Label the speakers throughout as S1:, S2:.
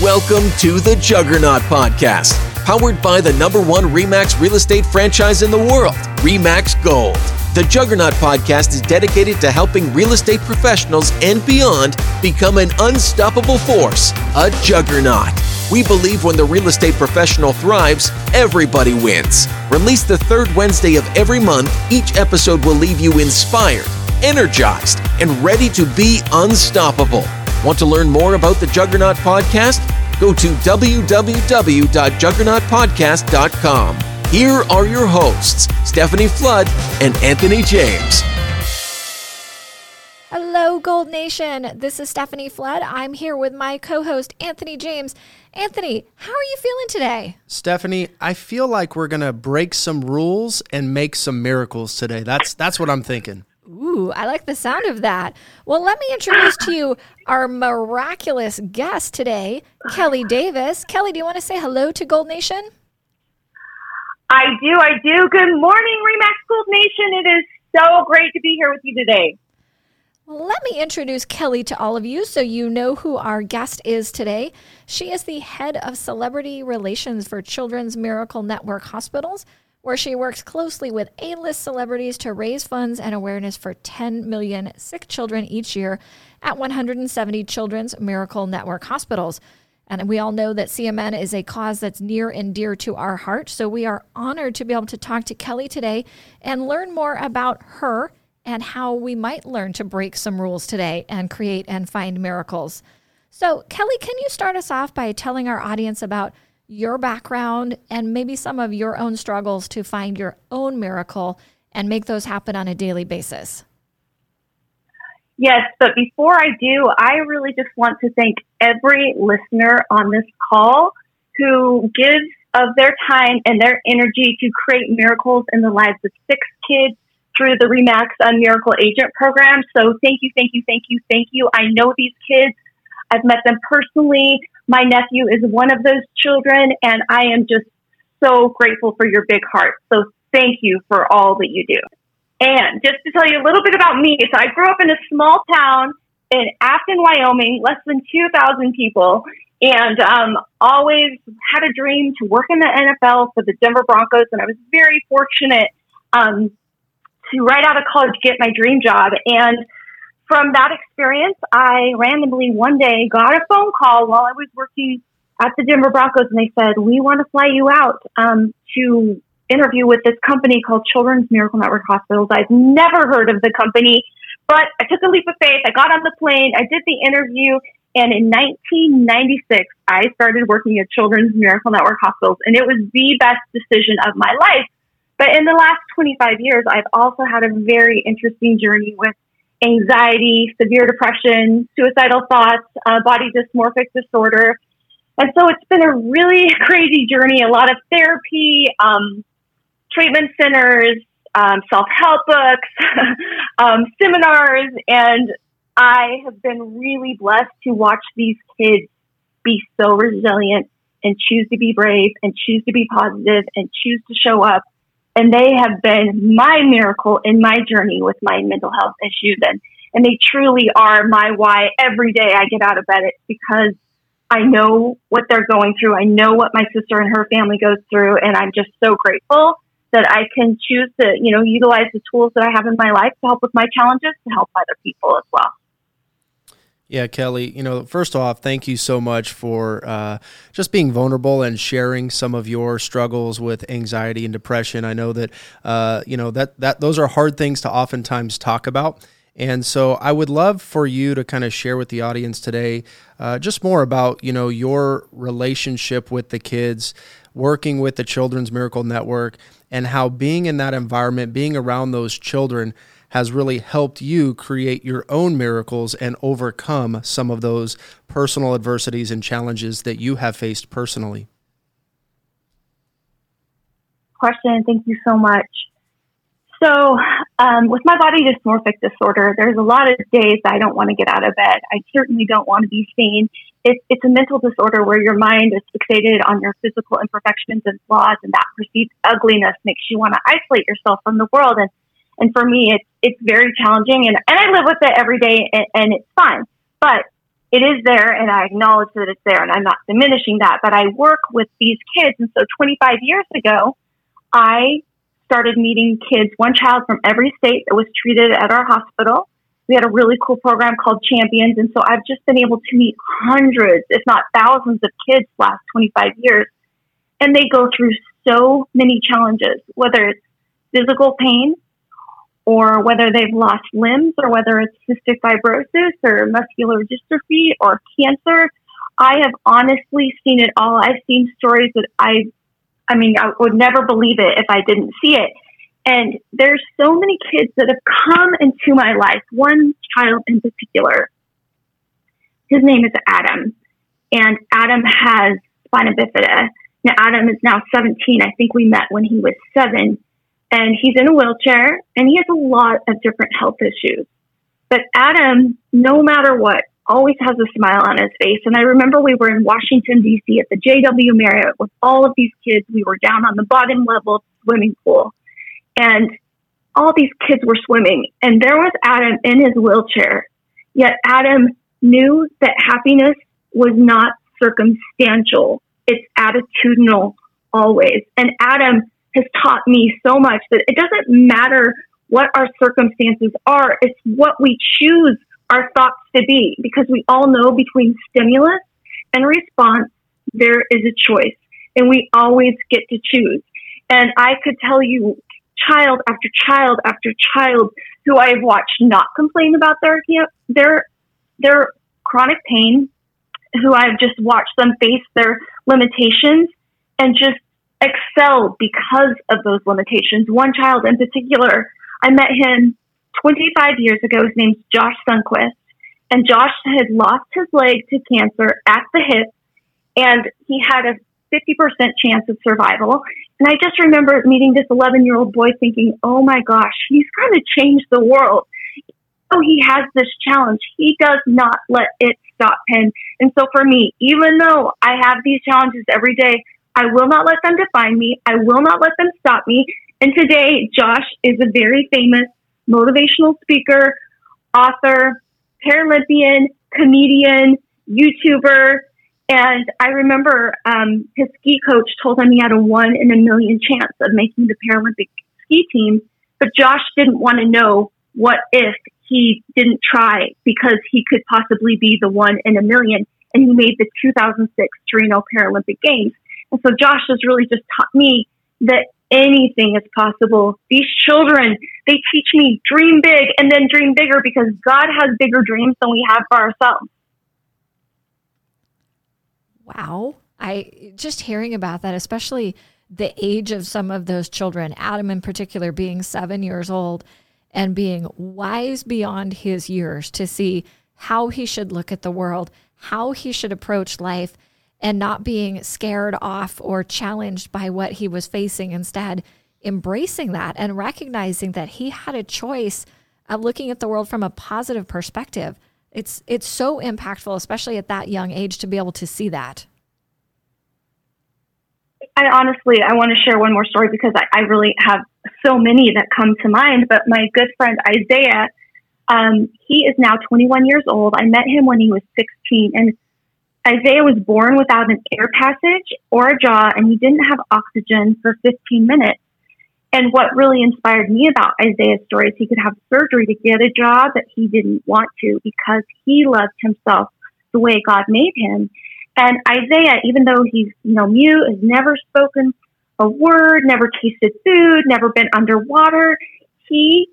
S1: Welcome to the Juggernaut Podcast, powered by the number one REMAX real estate franchise in the world, REMAX Gold. The Juggernaut Podcast is dedicated to helping real estate professionals and beyond become an unstoppable force, a juggernaut. We believe when the real estate professional thrives, everybody wins. Released the third Wednesday of every month, each episode will leave you inspired, energized, and ready to be unstoppable. Want to learn more about the Juggernaut Podcast? Go to www.juggernautpodcast.com. Here are your hosts, Stephanie Flood and Anthony James.
S2: Hello, Gold Nation. This is Stephanie Flood. I'm here with my co host, Anthony James. Anthony, how are you feeling today?
S3: Stephanie, I feel like we're going to break some rules and make some miracles today. That's that's what I'm thinking.
S2: Ooh, I like the sound of that. Well, let me introduce to you our miraculous guest today, Kelly Davis. Kelly, do you want to say hello to Gold Nation?
S4: I do, I do. Good morning, Remax Gold Nation. It is so great to be here with you today.
S2: Let me introduce Kelly to all of you so you know who our guest is today. She is the head of celebrity relations for Children's Miracle Network Hospitals where she works closely with A list celebrities to raise funds and awareness for 10 million sick children each year at 170 Children's Miracle Network hospitals. And we all know that CMN is a cause that's near and dear to our heart. So we are honored to be able to talk to Kelly today and learn more about her and how we might learn to break some rules today and create and find miracles. So, Kelly, can you start us off by telling our audience about your background and maybe some of your own struggles to find your own miracle and make those happen on a daily basis.
S4: Yes, but before I do, I really just want to thank every listener on this call who gives of their time and their energy to create miracles in the lives of six kids through the REMAX uh, Miracle Agent program. So thank you, thank you, thank you, thank you. I know these kids. I've met them personally. My nephew is one of those children, and I am just so grateful for your big heart. So thank you for all that you do. And just to tell you a little bit about me, so I grew up in a small town in Afton, Wyoming, less than 2,000 people, and um, always had a dream to work in the NFL for the Denver Broncos. And I was very fortunate um, to, right out of college, get my dream job. And from that experience, I randomly one day got a phone call while I was working at the Denver Broncos, and they said, "We want to fly you out um, to interview with this company called Children's Miracle Network Hospitals." I've never heard of the company, but I took a leap of faith. I got on the plane, I did the interview, and in 1996, I started working at Children's Miracle Network Hospitals, and it was the best decision of my life. But in the last 25 years, I've also had a very interesting journey with anxiety, severe depression, suicidal thoughts, uh, body dysmorphic disorder. And so it's been a really crazy journey, a lot of therapy, um, treatment centers, um, self help books, um, seminars, and I have been really blessed to watch these kids be so resilient and choose to be brave and choose to be positive and choose to show up and they have been my miracle in my journey with my mental health issues and and they truly are my why every day I get out of bed. It's because I know what they're going through. I know what my sister and her family goes through and I'm just so grateful that I can choose to you know utilize the tools that I have in my life to help with my challenges to help other people as well
S3: yeah, Kelly, you know, first off, thank you so much for uh, just being vulnerable and sharing some of your struggles with anxiety and depression. I know that, uh, you know, that, that those are hard things to oftentimes talk about. And so I would love for you to kind of share with the audience today uh, just more about, you know, your relationship with the kids, working with the Children's Miracle Network, and how being in that environment, being around those children, has really helped you create your own miracles and overcome some of those personal adversities and challenges that you have faced personally?
S4: Question. Thank you so much. So, um, with my body dysmorphic disorder, there's a lot of days I don't want to get out of bed. I certainly don't want to be seen. It's, it's a mental disorder where your mind is fixated on your physical imperfections and flaws, and that perceived ugliness makes you want to isolate yourself from the world. And and for me, it's it's very challenging, and, and I live with it every day, and, and it's fine. But it is there and I acknowledge that it's there and I'm not diminishing that, but I work with these kids. And so 25 years ago, I started meeting kids, one child from every state that was treated at our hospital. We had a really cool program called Champions. And so I've just been able to meet hundreds, if not thousands of kids last 25 years. And they go through so many challenges, whether it's physical pain, or whether they've lost limbs or whether it's cystic fibrosis or muscular dystrophy or cancer. I have honestly seen it all. I've seen stories that I, I mean, I would never believe it if I didn't see it. And there's so many kids that have come into my life. One child in particular, his name is Adam, and Adam has spina bifida. Now, Adam is now 17. I think we met when he was seven and he's in a wheelchair and he has a lot of different health issues. But Adam, no matter what, always has a smile on his face. And I remember we were in Washington, D.C. at the JW Marriott with all of these kids. We were down on the bottom level of the swimming pool and all these kids were swimming and there was Adam in his wheelchair. Yet Adam knew that happiness was not circumstantial. It's attitudinal always. And Adam has taught me so much that it doesn't matter what our circumstances are, it's what we choose our thoughts to be because we all know between stimulus and response, there is a choice and we always get to choose. And I could tell you child after child after child who I've watched not complain about their, their, their chronic pain, who I've just watched them face their limitations and just excel because of those limitations. One child in particular, I met him 25 years ago. His name's Josh Sundquist. And Josh had lost his leg to cancer at the hip, and he had a 50% chance of survival. And I just remember meeting this 11 year old boy thinking, oh my gosh, he's going to change the world. Oh, he has this challenge. He does not let it stop him. And so for me, even though I have these challenges every day, I will not let them define me. I will not let them stop me. And today, Josh is a very famous motivational speaker, author, Paralympian, comedian, YouTuber. And I remember um, his ski coach told him he had a one in a million chance of making the Paralympic ski team. But Josh didn't want to know what if he didn't try because he could possibly be the one in a million. And he made the 2006 Torino Paralympic Games. And so Josh has really just taught me that anything is possible. These children, they teach me dream big and then dream bigger because God has bigger dreams than we have for ourselves.
S2: Wow. I just hearing about that, especially the age of some of those children, Adam in particular being seven years old and being wise beyond his years to see how he should look at the world, how he should approach life and not being scared off or challenged by what he was facing. Instead, embracing that and recognizing that he had a choice of looking at the world from a positive perspective. It's it's so impactful, especially at that young age, to be able to see that.
S4: I honestly, I want to share one more story because I, I really have so many that come to mind. But my good friend Isaiah, um, he is now 21 years old. I met him when he was 16, and Isaiah was born without an air passage or a jaw, and he didn't have oxygen for 15 minutes. And what really inspired me about Isaiah's story is he could have surgery to get a jaw that he didn't want to because he loved himself the way God made him. And Isaiah, even though he's you know mute, has never spoken a word, never tasted food, never been underwater, he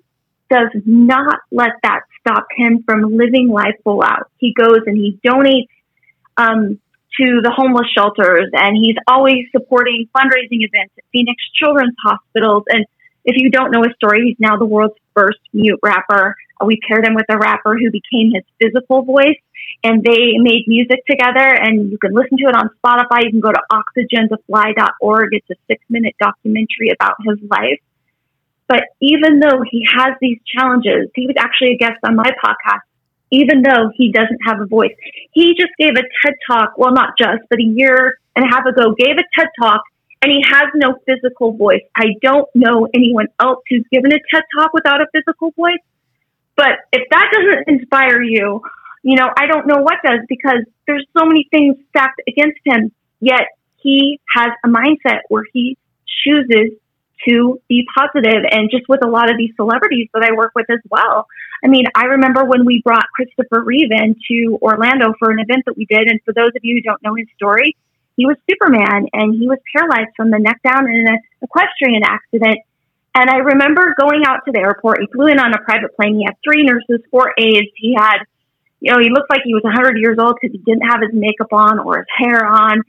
S4: does not let that stop him from living life full out. He goes and he donates um, to the homeless shelters, and he's always supporting fundraising events at Phoenix Children's Hospitals. And if you don't know his story, he's now the world's first mute rapper. We paired him with a rapper who became his physical voice, and they made music together. And you can listen to it on Spotify. You can go to oxygentofly.org. It's a six minute documentary about his life. But even though he has these challenges, he was actually a guest on my podcast even though he doesn't have a voice. He just gave a TED talk, well, not just, but a year and a half ago, gave a TED talk and he has no physical voice. I don't know anyone else who's given a TED talk without a physical voice. But if that doesn't inspire you, you know, I don't know what does because there's so many things stacked against him. Yet he has a mindset where he chooses to be positive and just with a lot of these celebrities that I work with as well. I mean, I remember when we brought Christopher Reeve in to Orlando for an event that we did. And for those of you who don't know his story, he was Superman and he was paralyzed from the neck down in an equestrian accident. And I remember going out to the airport. He flew in on a private plane. He had three nurses, four aides. He had, you know, he looked like he was 100 years old because he didn't have his makeup on or his hair on.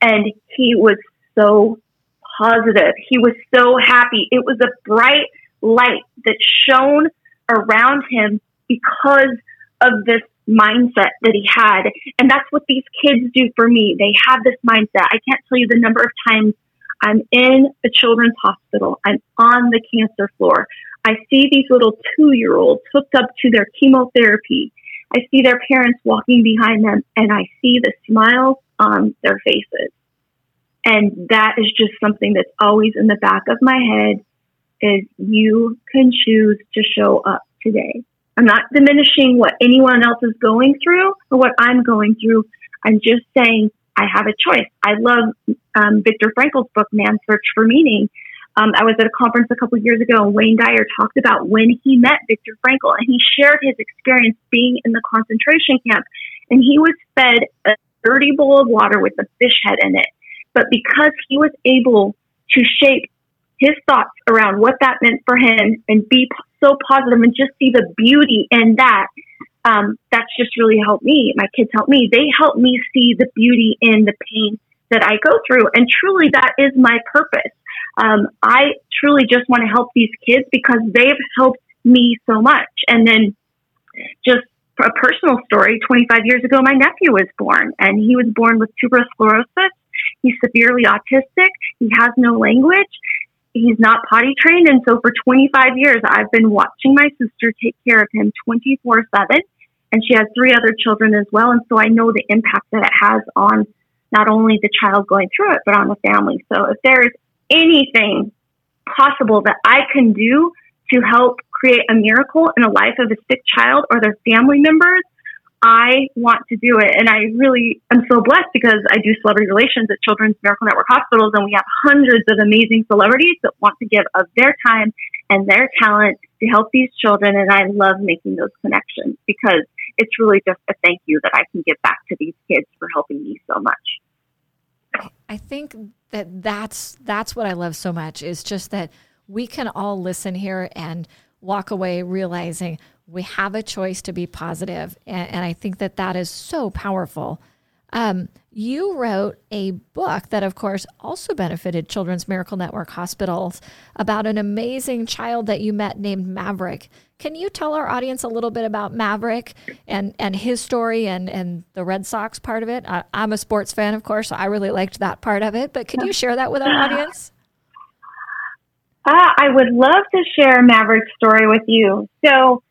S4: And he was so positive. He was so happy. It was a bright light that shone around him because of this mindset that he had. And that's what these kids do for me. They have this mindset. I can't tell you the number of times I'm in a children's hospital, I'm on the cancer floor. I see these little two year olds hooked up to their chemotherapy. I see their parents walking behind them, and I see the smiles on their faces. And that is just something that's always in the back of my head is you can choose to show up today. I'm not diminishing what anyone else is going through or what I'm going through. I'm just saying I have a choice. I love um, Viktor Frankl's book, Man's Search for Meaning. Um, I was at a conference a couple years ago, and Wayne Dyer talked about when he met Viktor Frankl, and he shared his experience being in the concentration camp. And he was fed a dirty bowl of water with a fish head in it. But because he was able to shape his thoughts around what that meant for him and be so positive and just see the beauty in that, um, that's just really helped me. My kids helped me. They helped me see the beauty in the pain that I go through. And truly, that is my purpose. Um, I truly just want to help these kids because they've helped me so much. And then just a personal story 25 years ago, my nephew was born, and he was born with tuberous sclerosis He's severely autistic. He has no language. He's not potty trained. And so for 25 years, I've been watching my sister take care of him 24 7. And she has three other children as well. And so I know the impact that it has on not only the child going through it, but on the family. So if there is anything possible that I can do to help create a miracle in the life of a sick child or their family members, I want to do it. And I really am so blessed because I do celebrity relations at Children's Miracle Network hospitals, and we have hundreds of amazing celebrities that want to give of their time and their talent to help these children. And I love making those connections because it's really just a thank you that I can give back to these kids for helping me so much.
S2: I think that that's that's what I love so much is just that we can all listen here and walk away realizing we have a choice to be positive, and, and I think that that is so powerful. Um, you wrote a book that, of course, also benefited Children's Miracle Network hospitals about an amazing child that you met named Maverick. Can you tell our audience a little bit about Maverick and, and his story and, and the Red Sox part of it? I, am a sports fan, of course, so I really liked that part of it, but could you share that with our audience?
S4: Uh, I would love to share Maverick's story with you. So,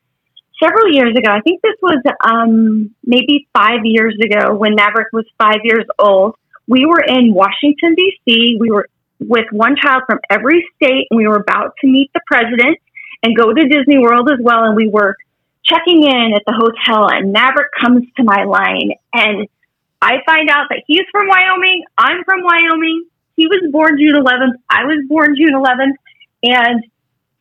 S4: several years ago, I think this was um, maybe five years ago when Maverick was five years old, we were in Washington, D.C. We were with one child from every state, and we were about to meet the president and go to Disney World as well. And we were checking in at the hotel, and Maverick comes to my line, and I find out that he's from Wyoming. I'm from Wyoming. He was born June 11th. I was born June 11th. And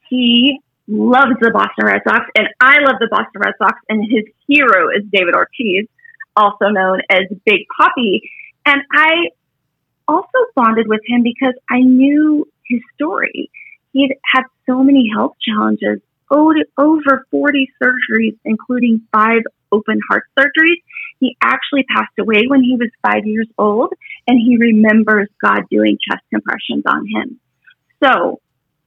S4: he loves the Boston Red Sox, and I love the Boston Red Sox, and his hero is David Ortiz, also known as Big Papi. And I also bonded with him because I knew his story. He'd had so many health challenges, over 40 surgeries, including five open heart surgeries. He actually passed away when he was five years old, and he remembers God doing chest compressions on him. So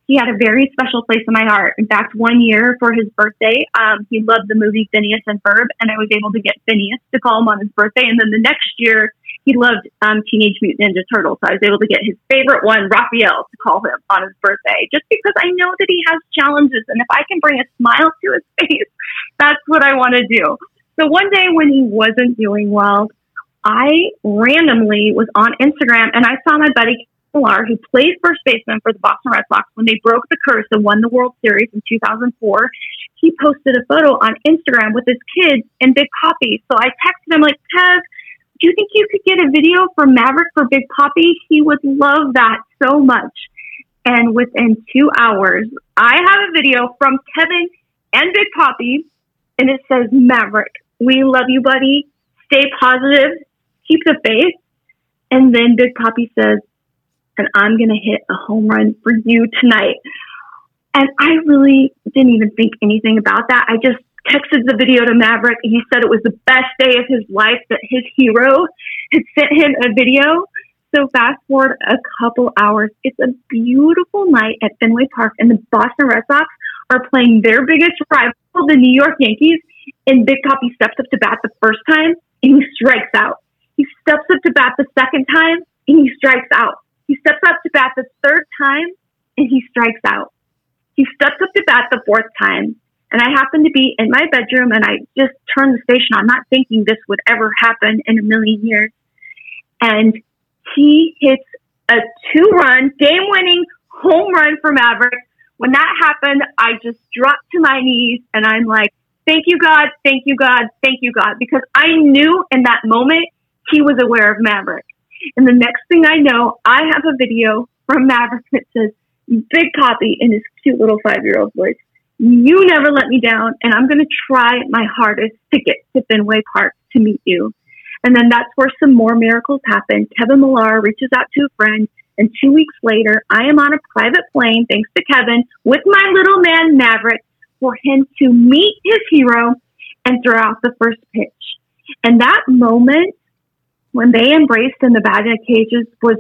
S4: he had a very special place in my heart. In fact, one year for his birthday, um, he loved the movie Phineas and Ferb, and I was able to get Phineas to call him on his birthday. And then the next year, he loved um, Teenage Mutant Ninja Turtles, so I was able to get his favorite one, Raphael, to call him on his birthday, just because I know that he has challenges, and if I can bring a smile to his face, that's what I want to do. So one day when he wasn't doing well, I randomly was on Instagram and I saw my buddy Millar, who played first baseman for the Boston Red Sox when they broke the curse and won the World Series in 2004, he posted a photo on Instagram with his kids and Big Papi. So I texted him like, Kev, do you think you could get a video for Maverick for Big Papi? He would love that so much. And within two hours, I have a video from Kevin and Big Papi, and it says, Maverick, we love you, buddy. Stay positive. Keep the faith. And then Big Papi says, and I'm going to hit a home run for you tonight. And I really didn't even think anything about that. I just texted the video to Maverick. He said it was the best day of his life that his hero had sent him a video. So fast forward a couple hours. It's a beautiful night at Fenway Park, and the Boston Red Sox are playing their biggest rival, the New York Yankees. And Big Papi steps up to bat the first time, and he strikes out. He steps up to bat the second time, and he strikes out. He steps up to bat the third time, and he strikes out. He steps up to bat the fourth time, and I happened to be in my bedroom, and I just turned the station on, not thinking this would ever happen in a million years. And he hits a two run, game winning home run for Maverick. When that happened, I just dropped to my knees and I'm like, thank you, God, thank you, God, thank you, God, because I knew in that moment he was aware of Maverick. And the next thing I know, I have a video from Maverick that says, Big Papi in his cute little five year old voice. You never let me down, and I'm going to try my hardest to get to Fenway Park to meet you. And then that's where some more miracles happen. Kevin Millar reaches out to a friend, and two weeks later, I am on a private plane, thanks to Kevin, with my little man Maverick, for him to meet his hero and throw out the first pitch. And that moment when they embraced in the batting cages was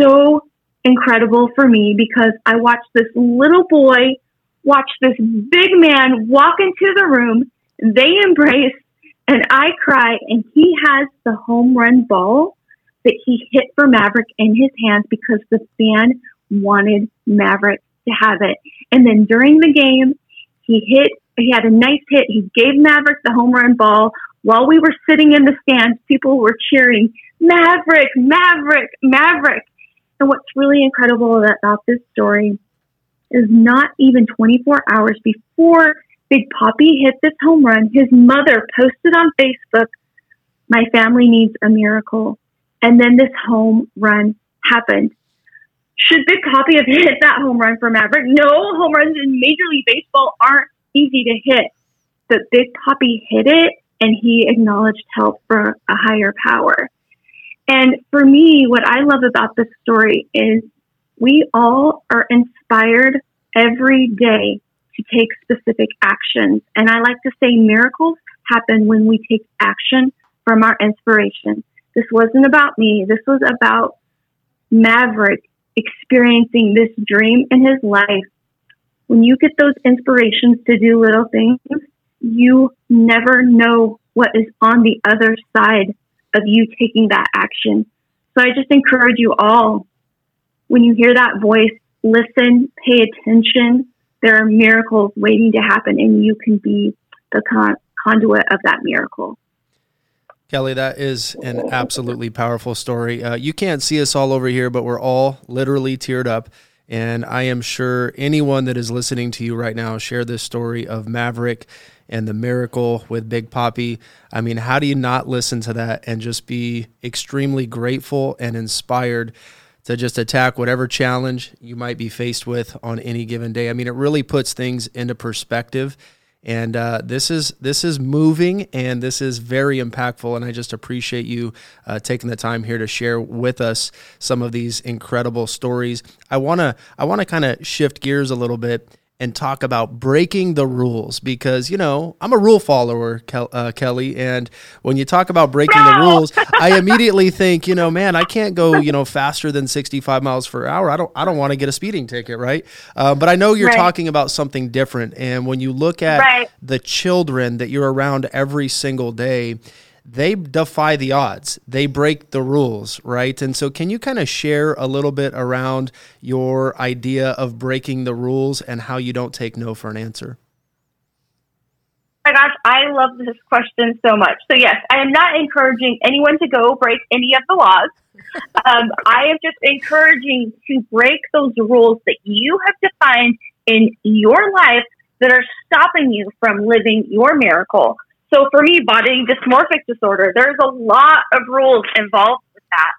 S4: so incredible for me because I watched this little boy watch this big man walk into the room. They embrace and I cry, and he has the home run ball that he hit for Maverick in his hands because the fan wanted Maverick to have it. And then during the game, he hit, he had a nice hit. He gave Maverick the home run ball. While we were sitting in the stands, people were cheering, Maverick, Maverick, Maverick. And what's really incredible about this story is not even 24 hours before Big Papi hit this home run. His mother posted on Facebook, My family needs a miracle. And then this home run happened. Should Big Papi have hit that home run for Maverick? No, home runs in Major League Baseball aren't easy to hit. But Big Papi hit it and he acknowledged help from a higher power. And for me, what I love about this story is we all are inspired every day to take specific actions. And I like to say miracles happen when we take action from our inspiration. This wasn't about me. This was about Maverick experiencing this dream in his life. When you get those inspirations to do little things, you never know what is on the other side of you taking that action. So I just encourage you all, when you hear that voice, listen, pay attention, there are miracles waiting to happen, and you can be the con- conduit of that miracle.
S3: Kelly, that is an absolutely powerful story. Uh, you can't see us all over here, but we're all literally teared up. And I am sure anyone that is listening to you right now share this story of Maverick and the miracle with Big Papi. I mean, how do you not listen to that and just be extremely grateful and inspired to just attack whatever challenge you might be faced with on any given day. I mean, it really puts things into perspective. And uh, this is this is moving and this is very impactful. And I just appreciate you uh, taking the time here to share with us some of these incredible stories. I wanna I wanna kind of shift gears a little bit and talk about breaking the rules because you know I'm a rule follower, Kel- uh, Kelly, and when you talk about breaking the rules, I immediately think you know, man, I can't go you know faster than 65 miles per hour. I don't I don't want to get a speeding ticket, right? Uh, but I know you're right. talking about something different, and when you look at right. the children that you're around every single day they defy the odds. They break the rules, right? And so, can you kind of share a little bit around your idea of breaking the rules and how you don't take no for an answer?
S4: Oh my gosh, I love this question so much. So, yes, I am not encouraging anyone to go break any of the laws. um, I am just encouraging to break those rules that you have defined in your life that are stopping you from living your miracle. So for me, body dysmorphic disorder, there's a lot of rules involved with that.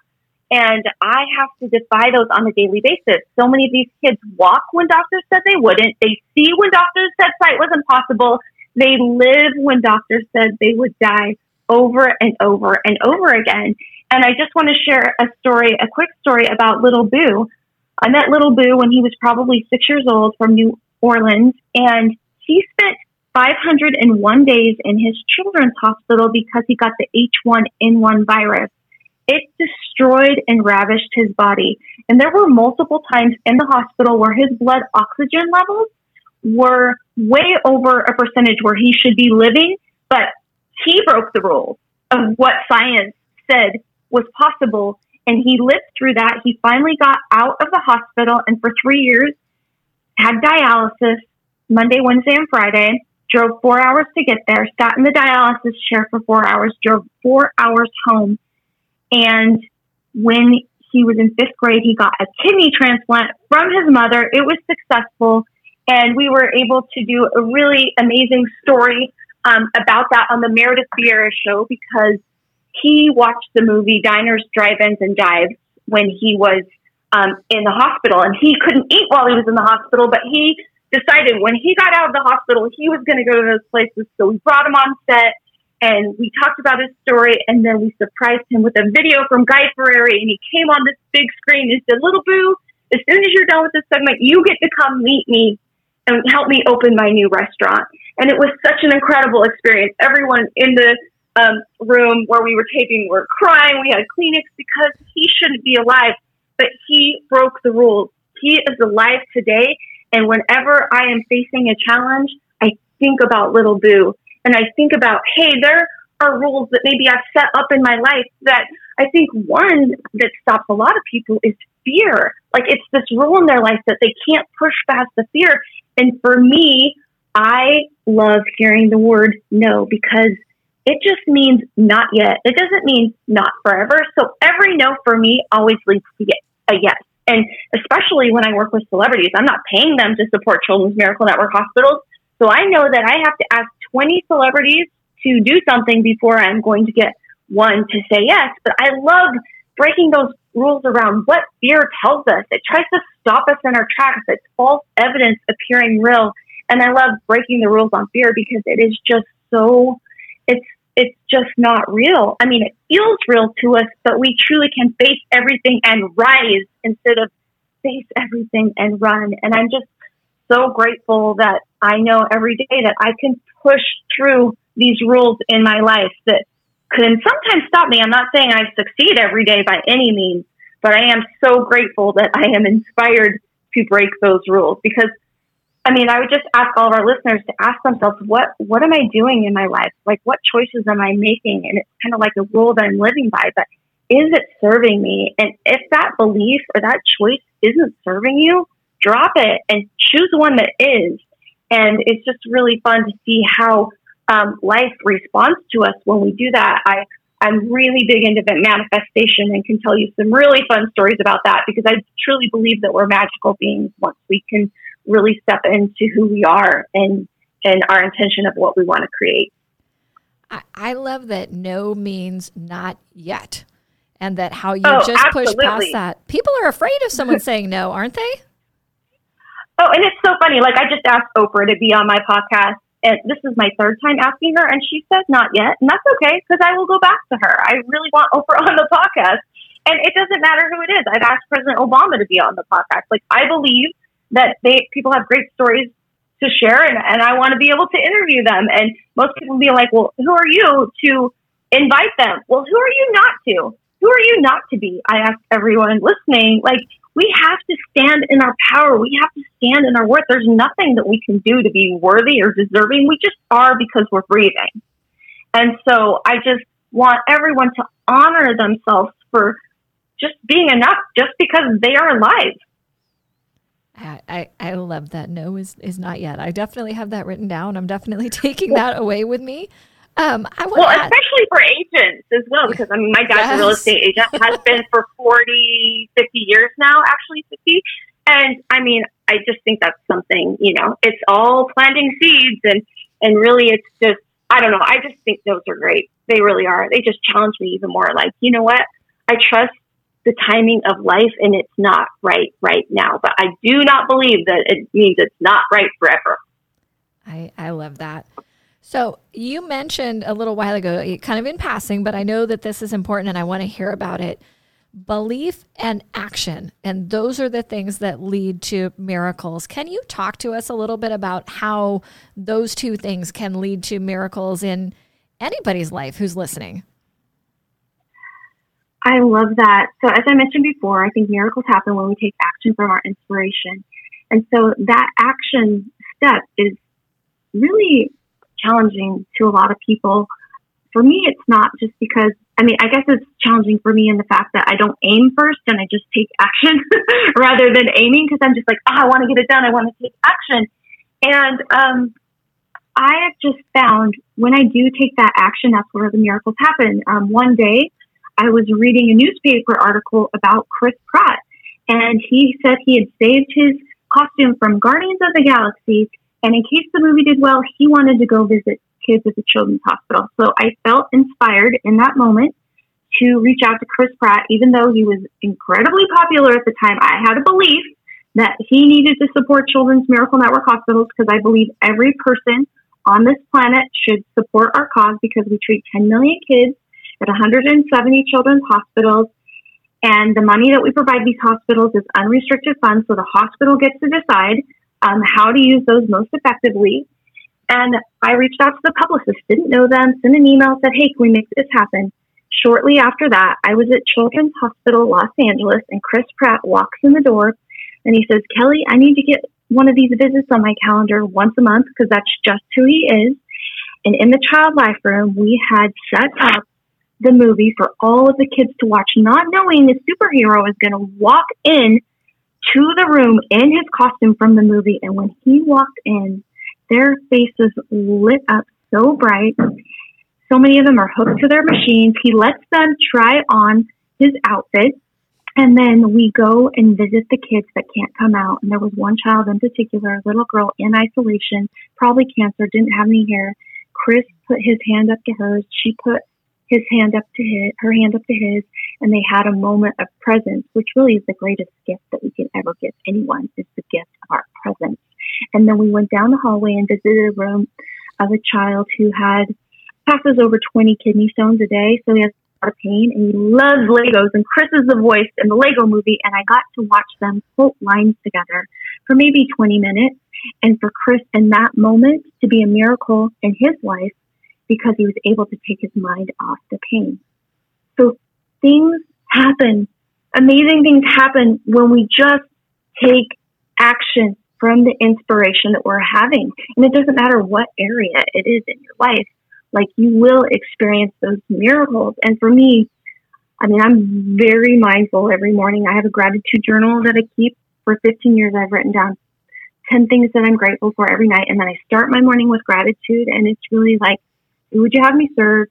S4: And I have to defy those on a daily basis. So many of these kids walk when doctors said they wouldn't. They see when doctors said sight was impossible. They live when doctors said they would die over and over and over again. And I just want to share a story, a quick story about little Boo. I met little Boo when he was probably six years old from New Orleans, and he spent 501 days in his children's hospital because he got the H1N1 virus. It destroyed and ravished his body. And there were multiple times in the hospital where his blood oxygen levels were way over a percentage where he should be living, but he broke the rules of what science said was possible. And he lived through that. He finally got out of the hospital and for three years had dialysis Monday, Wednesday, and Friday. Drove four hours to get there, sat in the dialysis chair for four hours, drove four hours home. And when he was in fifth grade, he got a kidney transplant from his mother. It was successful. And we were able to do a really amazing story um, about that on the Meredith Vieira show because he watched the movie Diners, Drive-Ins, and Dives when he was um, in the hospital, and he couldn't eat while he was in the hospital. But he decided when he got out of the hospital, he was going to go to those places. So we brought him on set, and we talked about his story, and then we surprised him with a video from Guy Fieri, and he came on this big screen and said, "Little Boo, as soon as you're done with this segment, you get to come meet me and help me open my new restaurant." And it was such an incredible experience. Everyone in the um, room where we were taping were crying. We had Kleenex because he shouldn't be alive, but he broke the rules. He is alive today. And whenever I am facing a challenge, I think about little Boo and I think about, hey, there are rules that maybe I've set up in my life that I think one that stops a lot of people is fear. Like it's this rule in their life that they can't push past the fear. And for me, I love hearing the word no because it just means not yet. It doesn't mean not forever. So every no for me always leads to a yes. And especially when I work with celebrities, I'm not paying them to support Children's Miracle Network hospitals. So I know that I have to ask 20 celebrities to do something before I'm going to get one to say yes. But I love breaking those rules around what fear tells us. It tries to stop us in our tracks. It's false evidence appearing real. And I love breaking the rules on fear because it is just so, it's it's just not real. I mean, it feels real to us, but we truly can face everything and rise instead of face everything and run. And I'm just so grateful that I know every day that I can push through these rules in my life that can sometimes stop me. I'm not saying I succeed every day by any means, but I am so grateful that I am inspired to break those rules because I mean, I would just ask all of our listeners to ask themselves, what what am I doing in my life? Like, what choices am I making? And it's kind of like a rule that I'm living by, but is it serving me? And if that belief or that choice isn't serving you, drop it and choose one that is. And it's just really fun to see how um, life responds to us when we do that. I I'm really big into manifestation and can tell you some really fun stories about that because I truly believe that we're magical beings once we can really step into who we are and and our intention of what we want to create.
S2: I, I love that no means not yet. And that how you oh, just absolutely. push past that. People are afraid of someone saying no, aren't they?
S4: Oh, and it's so funny. Like I just asked Oprah to be on my podcast, and this is my third time asking her, and she said not yet, and that's okay because I will go back to her. I really want Oprah on the podcast, and it doesn't matter who it is. I've asked President Obama to be on the podcast. Like I believe that they people have great stories to share and, and I want to be able to interview them. And most people be like, well, who are you to invite them? Well, who are you not to? Who are you not to be? I ask everyone listening, like, we have to stand in our power. We have to stand in our worth. There's nothing that we can do to be worthy or deserving. We just are because we're breathing. And so I just want everyone to honor themselves for just being enough just because they are alive.
S2: I, I love that. No is, is not yet. I definitely have that written down. I'm definitely taking that away with me. Um, I
S4: well, add, especially for agents as well, because I mean, my dad's yes. a real estate agent, has been for 40, 50 years now, actually 50. And I mean,
S5: I just think that's something, you know, it's all planting seeds and, and really it's just, I don't know. I just think those are great. They really are. They just challenge me even more. Like, you know what? I trust the timing of life and it's not right right now. But I do not believe that it means it's not right forever.
S2: I, I love that. So you mentioned a little while ago, kind of in passing, but I know that this is important and I want to hear about it. Belief and action. And those are the things that lead to miracles. Can you talk to us a little bit about how those two things can lead to miracles in anybody's life who's listening?
S4: I love that. So, as I mentioned before, I think miracles happen when we take action from our inspiration. And so, that action step is really challenging to a lot of people. For me, it's not just because, I mean, I guess it's challenging for me in the fact that I don't aim first and I just take action rather than aiming because I'm just like, oh, I want to get it done. I want to take action. And um, I have just found when I do take that action, that's where the miracles happen. Um, one day, I was reading a newspaper article about Chris Pratt, and he said he had saved his costume from Guardians of the Galaxy, and in case the movie did well, he wanted to go visit kids at the Children's Hospital. So I felt inspired in that moment to reach out to Chris Pratt, even though he was incredibly popular at the time. I had a belief that he needed to support Children's Miracle Network hospitals because I believe every person on this planet should support our cause because we treat 10 million kids at 170 children's hospitals. And the money that we provide these hospitals is unrestricted funds, so the hospital gets to decide um, how to use those most effectively. And I reached out to the publicist, didn't know them, sent an email, said, hey, can we make this happen? Shortly after that, I was at Children's Hospital Los Angeles, and Chris Pratt walks in the door and he says, Kelly, I need to get one of these visits on my calendar once a month because that's just who he is. And in the child life room, we had set up the movie for all of the kids to watch, not knowing the superhero is going to walk in to the room in his costume from the movie. And when he walked in, their faces lit up so bright. So many of them are hooked to their machines. He lets them try on his outfit. And then we go and visit the kids that can't come out. And there was one child in particular, a little girl in isolation, probably cancer, didn't have any hair. Chris put his hand up to hers. She put his hand up to his, her hand up to his, and they had a moment of presence, which really is the greatest gift that we can ever give anyone is the gift of our presence. And then we went down the hallway and visited a room of a child who had passes over 20 kidney stones a day, so he has a lot of pain, and he loves Legos. And Chris is the voice in the Lego movie, and I got to watch them quote lines together for maybe 20 minutes. And for Chris in that moment to be a miracle in his life because he was able to take his mind off the pain. So things happen. Amazing things happen when we just take action from the inspiration that we're having. And it doesn't matter what area it is in your life, like you will experience those miracles. And for me, I mean, I'm very mindful every morning. I have a gratitude journal that I keep for 15 years. I've written down 10 things that I'm grateful for every night. And then I start my morning with gratitude. And it's really like who would you have me serve?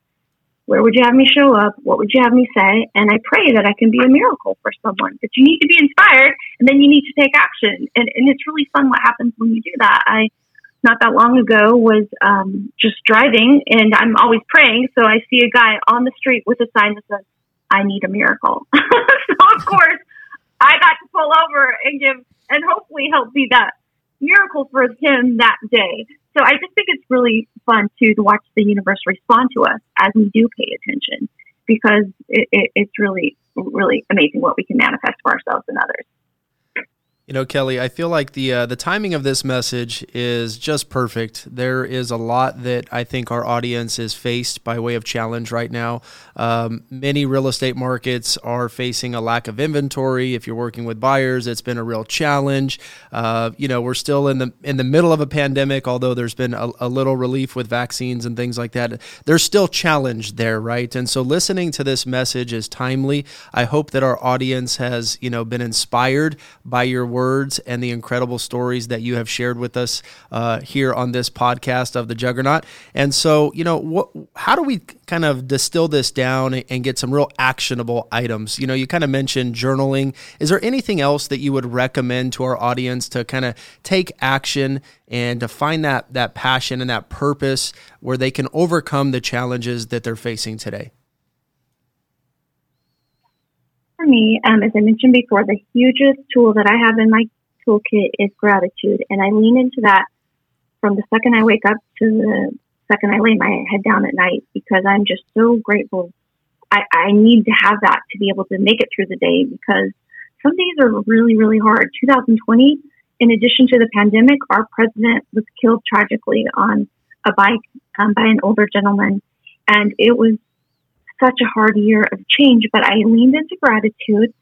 S4: Where would you have me show up? What would you have me say? And I pray that I can be a miracle for someone. But you need to be inspired and then you need to take action. And, and it's really fun what happens when you do that. I, not that long ago, was um, just driving and I'm always praying. So I see a guy on the street with a sign that says, I need a miracle. so, of course, I got to pull over and give and hopefully help be that miracle for him that day. So I just think it's really fun too to watch the universe respond to us as we do pay attention because it, it, it's really, really amazing what we can manifest for ourselves and others.
S3: You know, Kelly, I feel like the uh, the timing of this message is just perfect. There is a lot that I think our audience is faced by way of challenge right now. Um, many real estate markets are facing a lack of inventory. If you're working with buyers, it's been a real challenge. Uh, you know, we're still in the in the middle of a pandemic, although there's been a, a little relief with vaccines and things like that. There's still challenge there, right? And so, listening to this message is timely. I hope that our audience has you know been inspired by your words and the incredible stories that you have shared with us uh, here on this podcast of the Juggernaut. And so, you know, what, how do we kind of distill this down and get some real actionable items? You know, you kind of mentioned journaling. Is there anything else that you would recommend to our audience to kind of take action and to find that that passion and that purpose where they can overcome the challenges that they're facing today?
S4: For me, um, as I mentioned before, the hugest tool that I have in my toolkit is gratitude. And I lean into that from the second I wake up to the second I lay my head down at night because I'm just so grateful. I, I need to have that to be able to make it through the day because some days are really, really hard. 2020, in addition to the pandemic, our president was killed tragically on a bike um, by an older gentleman. And it was such a hard year of change, but I leaned into gratitude.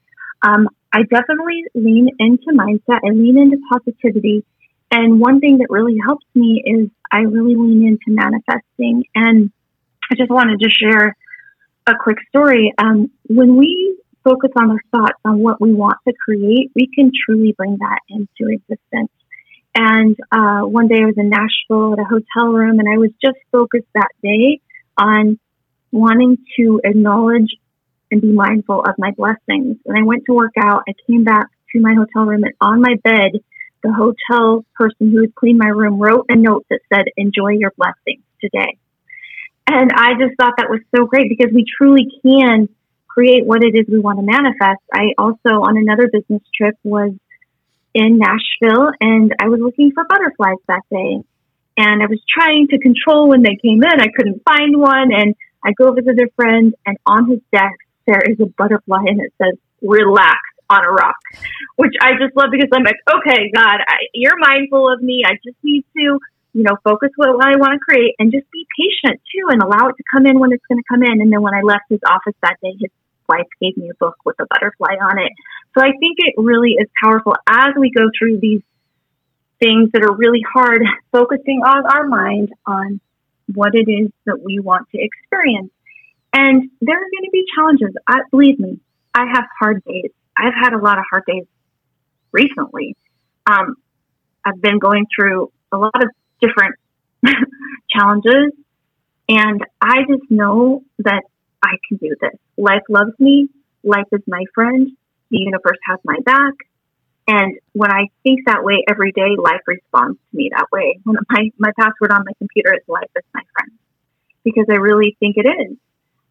S4: Um, I definitely lean into mindset. I lean into positivity. And one thing that really helps me is I really lean into manifesting. And I just wanted to share a quick story. Um, when we focus on our thoughts on what we want to create, we can truly bring that into existence. And uh, one day I was in Nashville at a hotel room, and I was just focused that day on wanting to acknowledge and be mindful of my blessings. And I went to work out. I came back to my hotel room and on my bed, the hotel person who had cleaned my room wrote a note that said, enjoy your blessings today. And I just thought that was so great because we truly can create what it is we want to manifest. I also, on another business trip, was in Nashville and I was looking for butterflies that day. And I was trying to control when they came in. I couldn't find one. And I go visit a friend, and on his desk there is a butterfly, and it says "relax" on a rock, which I just love because I'm like, okay, God, I, you're mindful of me. I just need to, you know, focus what I want to create, and just be patient too, and allow it to come in when it's going to come in. And then when I left his office that day, his wife gave me a book with a butterfly on it. So I think it really is powerful as we go through these things that are really hard, focusing on our mind on what it is that we want to experience. And there are going to be challenges. I, believe me, I have hard days. I've had a lot of hard days recently. Um, I've been going through a lot of different challenges, and I just know that I can do this. Life loves me. Life is my friend. The universe has my back. And when I think that way every day, life responds to me that way. When my, my password on my computer is life is my friend. Because I really think it is.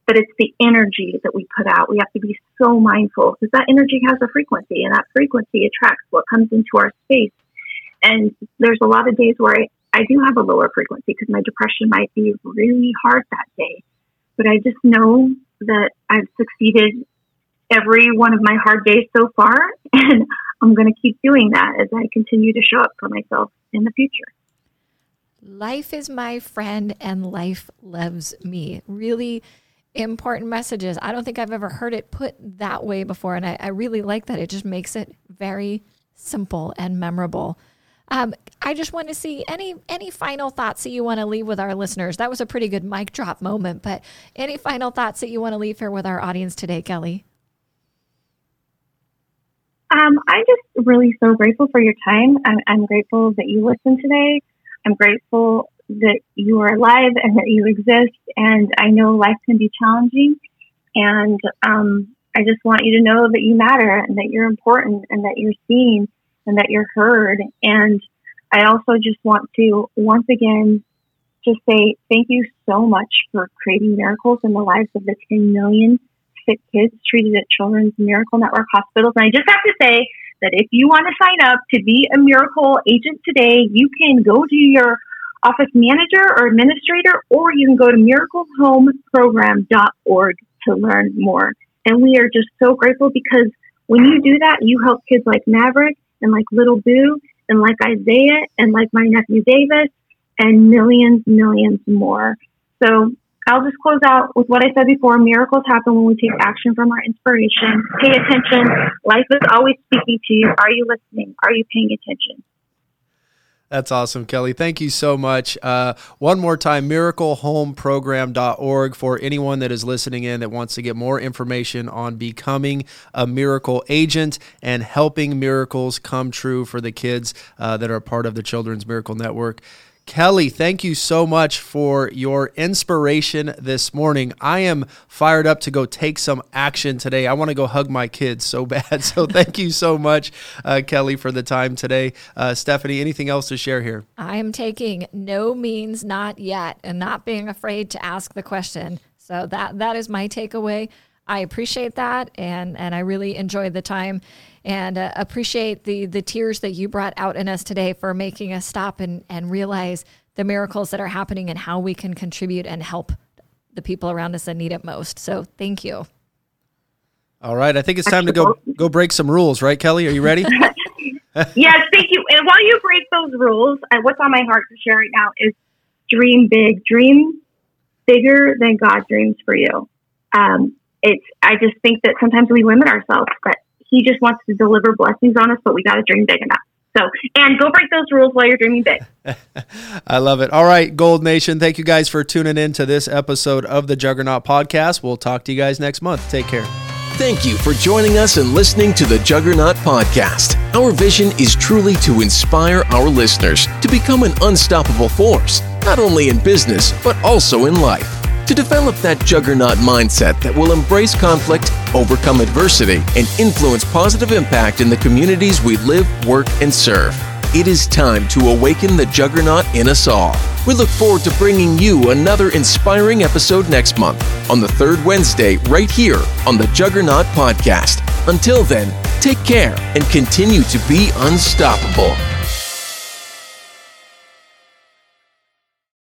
S4: But it's the energy that we put out. We have to be so mindful because that energy has a frequency and that frequency attracts what comes into our space. And there's a lot of days where I, I do have a lower frequency because my depression might be really hard that day. But I just know that I've succeeded every one of my hard days so far. And I'm going to keep doing that as I continue to show up for myself in the future.
S2: Life is my friend and life loves me. Really important messages. I don't think I've ever heard it put that way before. And I, I really like that. It just makes it very simple and memorable. Um, I just want to see any any final thoughts that you want to leave with our listeners. That was a pretty good mic drop moment, but any final thoughts that you want to leave here with our audience today, Kelly?
S4: Um, I'm just really so grateful for your time. I'm, I'm grateful that you listened today. I'm grateful that you are alive and that you exist. And I know life can be challenging. And um, I just want you to know that you matter and that you're important and that you're seen and that you're heard. And I also just want to once again just say thank you so much for creating miracles in the lives of the 10 million sick kids treated at Children's Miracle Network hospitals. And I just have to say that if you want to sign up to be a miracle agent today, you can go to your office manager or administrator, or you can go to miraclehomeprogram.org to learn more. And we are just so grateful because when you do that, you help kids like Maverick and like Little Boo and like Isaiah and like my nephew Davis and millions, millions more. So I'll just close out with what I said before. Miracles happen when we take action from our inspiration. Pay attention. Life is always speaking to you. Are you listening? Are you paying attention?
S3: That's awesome, Kelly. Thank you so much. Uh, one more time, miraclehomeprogram.org for anyone that is listening in that wants to get more information on becoming a miracle agent and helping miracles come true for the kids uh, that are part of the Children's Miracle Network. Kelly, thank you so much for your inspiration this morning. I am fired up to go take some action today. I want to go hug my kids so bad. So thank you so much, uh, Kelly, for the time today. Uh, Stephanie, anything else to share here?
S2: I am taking no means not yet and not being afraid to ask the question. So that that is my takeaway. I appreciate that and and I really enjoyed the time and uh, appreciate the the tears that you brought out in us today for making us stop and and realize the miracles that are happening and how we can contribute and help the people around us that need it most. So thank you.
S3: All right, I think it's time to go go break some rules, right, Kelly? Are you ready?
S4: yes, thank you. And while you break those rules, uh, what's on my heart to share right now is dream big, dream bigger than God dreams for you. Um, it's I just think that sometimes we limit ourselves, but he just wants to deliver blessings on us, but we got to dream big enough. So, and go break those rules while you're dreaming big.
S3: I love it. All right, Gold Nation, thank you guys for tuning in to this episode of the Juggernaut Podcast. We'll talk to you guys next month. Take care.
S1: Thank you for joining us and listening to the Juggernaut Podcast. Our vision is truly to inspire our listeners to become an unstoppable force, not only in business, but also in life to develop that juggernaut mindset that will embrace conflict, overcome adversity, and influence positive impact in the communities we live, work, and serve. It is time to awaken the juggernaut in us all. We look forward to bringing you another inspiring episode next month on the third Wednesday, right here on the Juggernaut Podcast. Until then, take care and continue to be unstoppable.